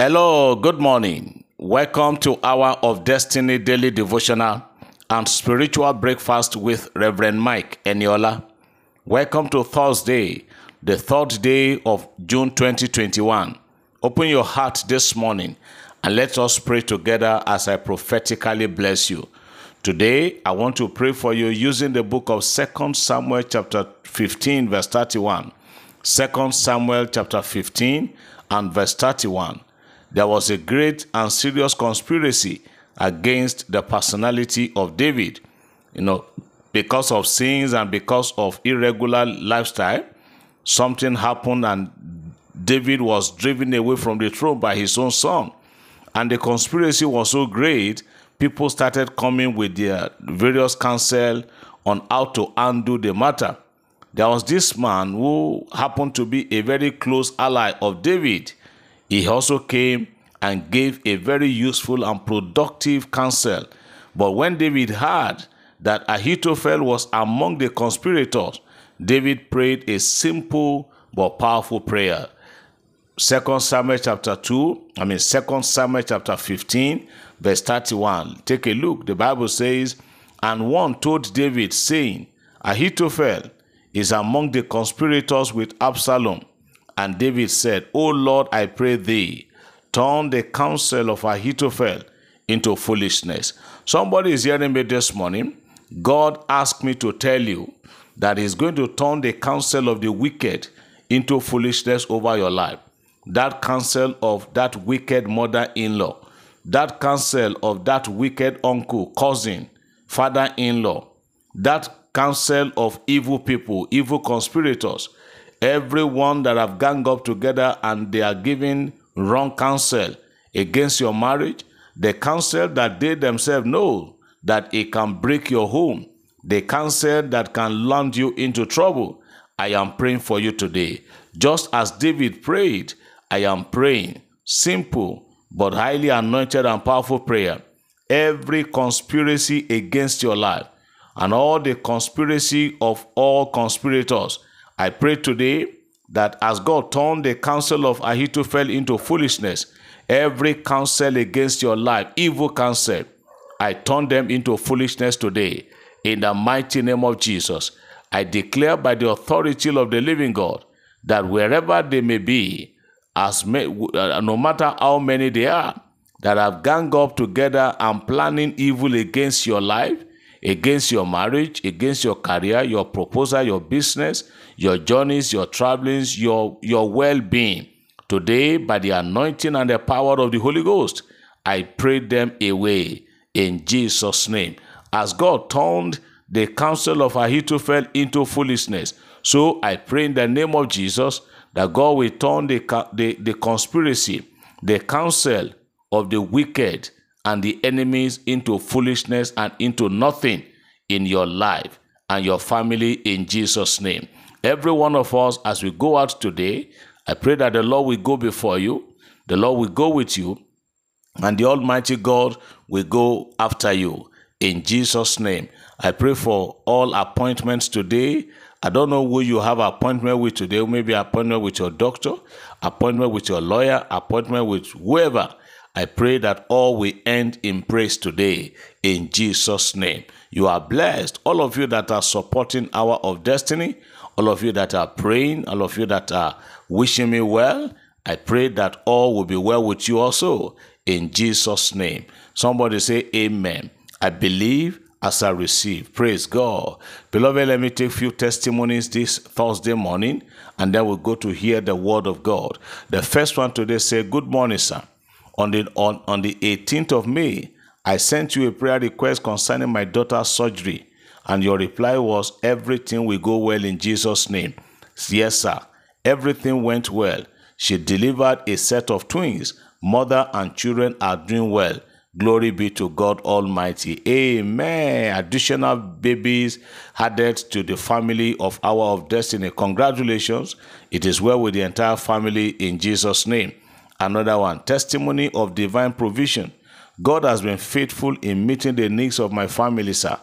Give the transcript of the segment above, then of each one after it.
Hello, good morning. Welcome to Hour of Destiny Daily Devotional and Spiritual Breakfast with Reverend Mike Eniola. Welcome to Thursday, the third day of June 2021. Open your heart this morning and let us pray together as I prophetically bless you. Today, I want to pray for you using the book of 2 Samuel chapter 15 verse 31. 2 Samuel chapter 15 and verse 31 there was a great and serious conspiracy against the personality of David. You know, because of sins and because of irregular lifestyle, something happened and David was driven away from the throne by his own son. And the conspiracy was so great, people started coming with their various counsel on how to undo the matter. There was this man who happened to be a very close ally of David he also came and gave a very useful and productive counsel. But when David heard that Ahithophel was among the conspirators, David prayed a simple but powerful prayer. 2 Samuel chapter 2, I mean 2 Samuel chapter 15, verse 31. Take a look. The Bible says, And one told David, saying, Ahithophel is among the conspirators with Absalom. And David said, O Lord, I pray thee, turn the counsel of Ahithophel into foolishness. Somebody is hearing me this morning. God asked me to tell you that He's going to turn the counsel of the wicked into foolishness over your life. That counsel of that wicked mother in law, that counsel of that wicked uncle, cousin, father in law, that counsel of evil people, evil conspirators everyone that have ganged up together and they are giving wrong counsel against your marriage, the counsel that they themselves know that it can break your home, the counsel that can land you into trouble. I am praying for you today. Just as David prayed, I am praying. Simple but highly anointed and powerful prayer. Every conspiracy against your life and all the conspiracy of all conspirators I pray today that as God turned the counsel of Ahithophel into foolishness, every counsel against your life, evil counsel, I turn them into foolishness today. In the mighty name of Jesus, I declare by the authority of the living God that wherever they may be, as may, uh, no matter how many they are, that have ganged up together and planning evil against your life, against your marriage, against your career, your proposal, your business, your journeys, your travelings, your, your well being. Today, by the anointing and the power of the Holy Ghost, I pray them away in Jesus' name. As God turned the counsel of Ahithophel into foolishness, so I pray in the name of Jesus that God will turn the, the, the conspiracy, the counsel of the wicked and the enemies into foolishness and into nothing in your life and your family in Jesus' name. Every one of us, as we go out today, I pray that the Lord will go before you, the Lord will go with you, and the Almighty God will go after you. In Jesus' name, I pray for all appointments today. I don't know who you have appointment with today. Maybe appointment with your doctor, appointment with your lawyer, appointment with whoever. I pray that all will end in praise today in Jesus' name. You are blessed. All of you that are supporting Hour of Destiny, all of you that are praying, all of you that are wishing me well, I pray that all will be well with you also in Jesus' name. Somebody say, Amen. I believe as I receive. Praise God. Beloved, let me take few testimonies this Thursday morning and then we'll go to hear the word of God. The first one today say, Good morning, sir. On the, on, on the 18th of May, I sent you a prayer request concerning my daughter's surgery, and your reply was, Everything will go well in Jesus' name. Yes, sir. Everything went well. She delivered a set of twins. Mother and children are doing well. Glory be to God Almighty. Amen. Additional babies added to the family of Hour of Destiny. Congratulations. It is well with the entire family in Jesus' name. Another one, testimony of divine provision. God has been faithful in meeting the needs of my family, sir.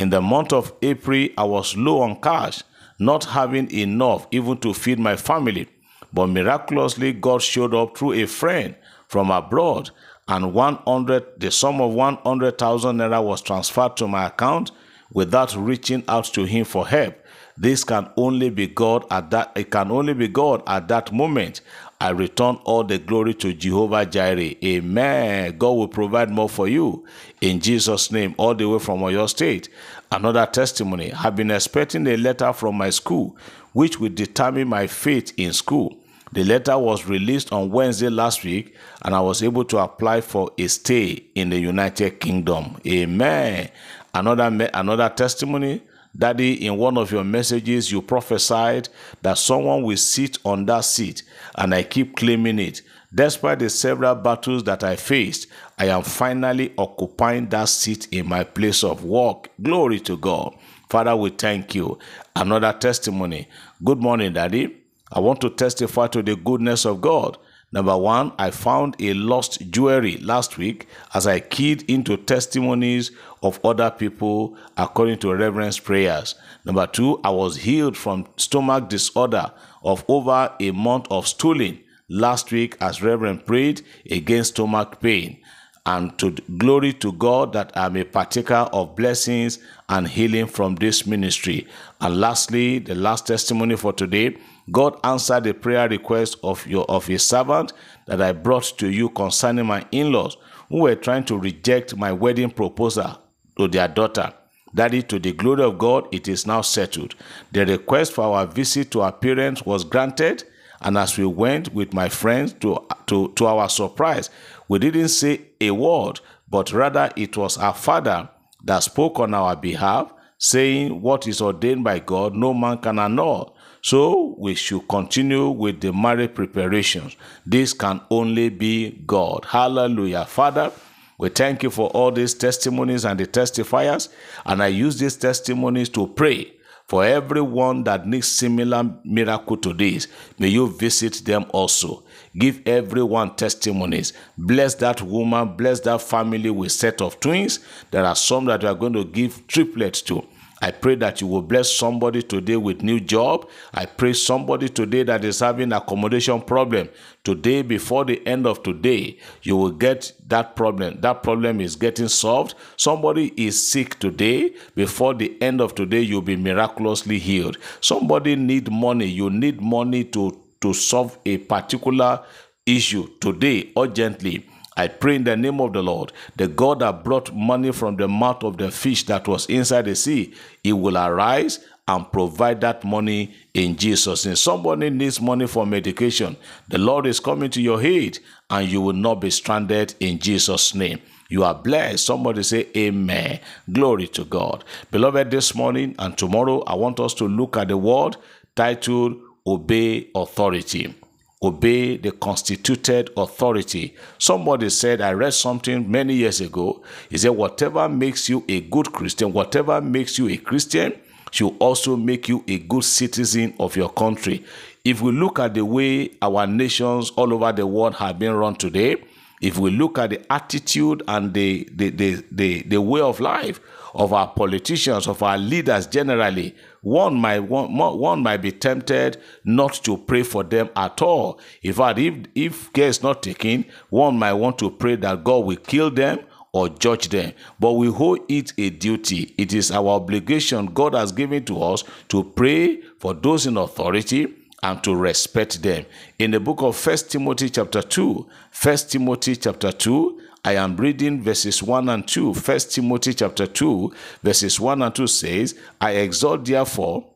In the month of April, I was low on cash, not having enough even to feed my family. But miraculously, God showed up through a friend from abroad and 100 the sum of 100,000 naira was transferred to my account without reaching out to him for help this can only be God at that it can only be God at that moment I return all the glory to Jehovah Jireh. Amen. God will provide more for you in Jesus' name, all the way from your state. Another testimony. I've been expecting a letter from my school, which will determine my fate in school. The letter was released on Wednesday last week, and I was able to apply for a stay in the United Kingdom. Amen. Another another testimony. Daddy, in one of your messages, you prophesied that someone will sit on that seat, and I keep claiming it. Despite the several battles that I faced, I am finally occupying that seat in my place of work. Glory to God. Father, we thank you. Another testimony. Good morning, Daddy. I want to testify to the goodness of God. Number one, I found a lost jewelry last week as I keyed into testimonies of other people according to reverence prayers. Number two, I was healed from stomach disorder of over a month of stooling last week as Reverend prayed against stomach pain. And to glory to God that I'm a partaker of blessings and healing from this ministry. And lastly, the last testimony for today God answered the prayer request of your of his servant that I brought to you concerning my in-laws who were trying to reject my wedding proposal to their daughter. Daddy, to the glory of God, it is now settled. The request for our visit to our parents was granted, and as we went with my friends to, to, to our surprise, we didn't say a word, but rather it was our father that spoke on our behalf, saying, What is ordained by God, no man can annul. So we should continue with the marriage preparations. This can only be God. Hallelujah. Father, we thank you for all these testimonies and the testifiers. And I use these testimonies to pray for everyone that needs similar miracle to this. May you visit them also. Give everyone testimonies. Bless that woman, bless that family with set of twins. There are some that you are going to give triplets to. I pray that you will bless somebody today with new job. I pray somebody today that is having accommodation problem. Today, before the end of today, you will get that problem. That problem is getting solved. Somebody is sick today. Before the end of today, you'll be miraculously healed. Somebody need money. You need money to, to solve a particular issue today urgently I pray in the name of the Lord, the God that brought money from the mouth of the fish that was inside the sea, he will arise and provide that money in Jesus' name. Somebody needs money for medication. The Lord is coming to your aid and you will not be stranded in Jesus' name. You are blessed. Somebody say amen. Glory to God. Beloved, this morning and tomorrow, I want us to look at the word titled Obey Authority obey the constituted authority. Somebody said, I read something many years ago. He said, Whatever makes you a good Christian, whatever makes you a Christian, should also make you a good citizen of your country. If we look at the way our nations all over the world have been run today, if we look at the attitude and the, the, the, the, the way of life of our politicians, of our leaders generally, one might one, one might be tempted not to pray for them at all. In fact, if if care is not taken, one might want to pray that God will kill them or judge them. But we hold it a duty. It is our obligation God has given to us to pray for those in authority and to respect them. In the book of First Timothy chapter 2, First Timothy chapter 2, I am reading verses 1 and 2. First Timothy chapter 2, verses 1 and 2 says, I exhort therefore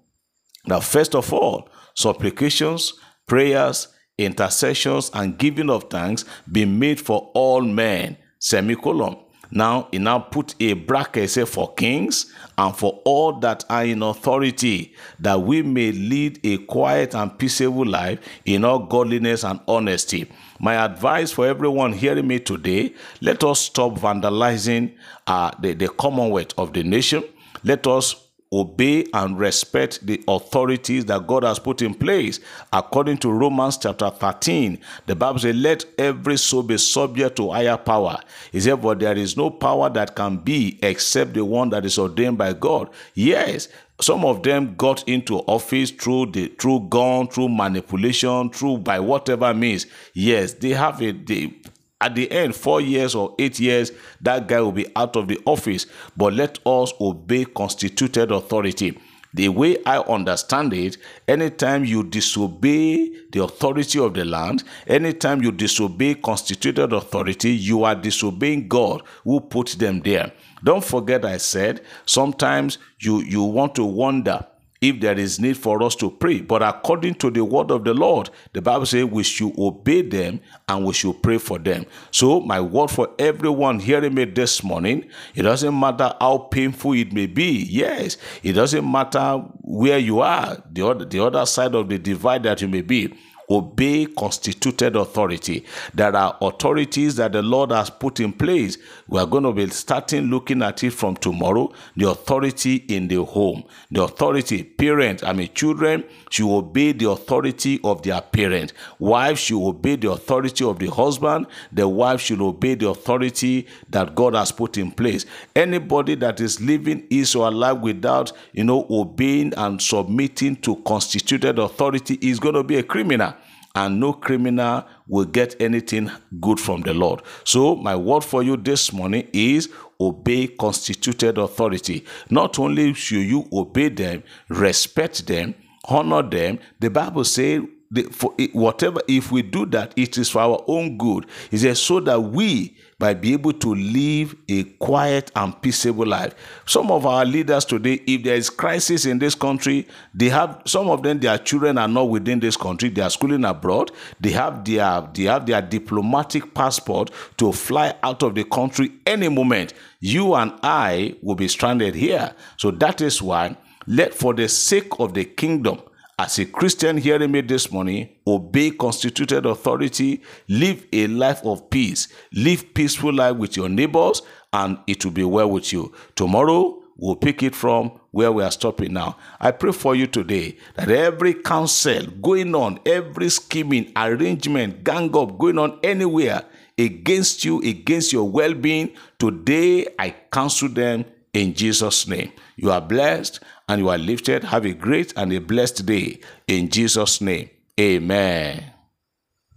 that first of all, supplications, prayers, intercessions, and giving of thanks be made for all men. Semicolon. Now, he now put a bracket say for kings and for all that are in authority, that we may lead a quiet and peaceable life in all godliness and honesty. My advice for everyone hearing me today: let us stop vandalizing uh, the, the commonwealth of the nation. Let us obey and respect the authorities that God has put in place. According to Romans chapter 13, the Bible says, Let every soul be subject to higher power. He said, For there is no power that can be except the one that is ordained by God. Yes, some of them got into office through the through gun, through manipulation, through by whatever means. Yes, they have a they at the end, four years or eight years, that guy will be out of the office. But let us obey constituted authority. The way I understand it, anytime you disobey the authority of the land, anytime you disobey constituted authority, you are disobeying God who put them there. Don't forget, I said, sometimes you, you want to wonder if there is need for us to pray. But according to the word of the Lord, the Bible says we should obey them and we should pray for them. So, my word for everyone hearing me this morning, it doesn't matter how painful it may be. Yes, it doesn't matter where you are, the other, the other side of the divide that you may be obey constituted authority. There are authorities that the Lord has put in place. We are going to be starting looking at it from tomorrow. The authority in the home, the authority, parents, I mean, children should obey the authority of their parents. Wives should obey the authority of the husband. The wife should obey the authority that God has put in place. Anybody that is living his or life without, you know, obeying and submitting to constituted authority is going to be a criminal and no criminal will get anything good from the Lord. So, my word for you this morning is obey constituted authority. Not only should you obey them, respect them, honor them, the Bible says for whatever if we do that it is for our own good it says so that we might be able to live a quiet and peaceable life. Some of our leaders today if there is crisis in this country they have some of them their children are not within this country they are schooling abroad they have their they have their diplomatic passport to fly out of the country any moment. You and i will be stranded here. So that is why let for the sake of the kingdom as a Christian hearing me this morning, obey constituted authority, live a life of peace, live peaceful life with your neighbors, and it will be well with you. Tomorrow, we'll pick it from where we are stopping now. I pray for you today that every counsel going on, every scheming, arrangement, gang up going on anywhere against you, against your well being, today I counsel them in Jesus' name. You are blessed and you are lifted. Have a great and a blessed day in Jesus' name. Amen.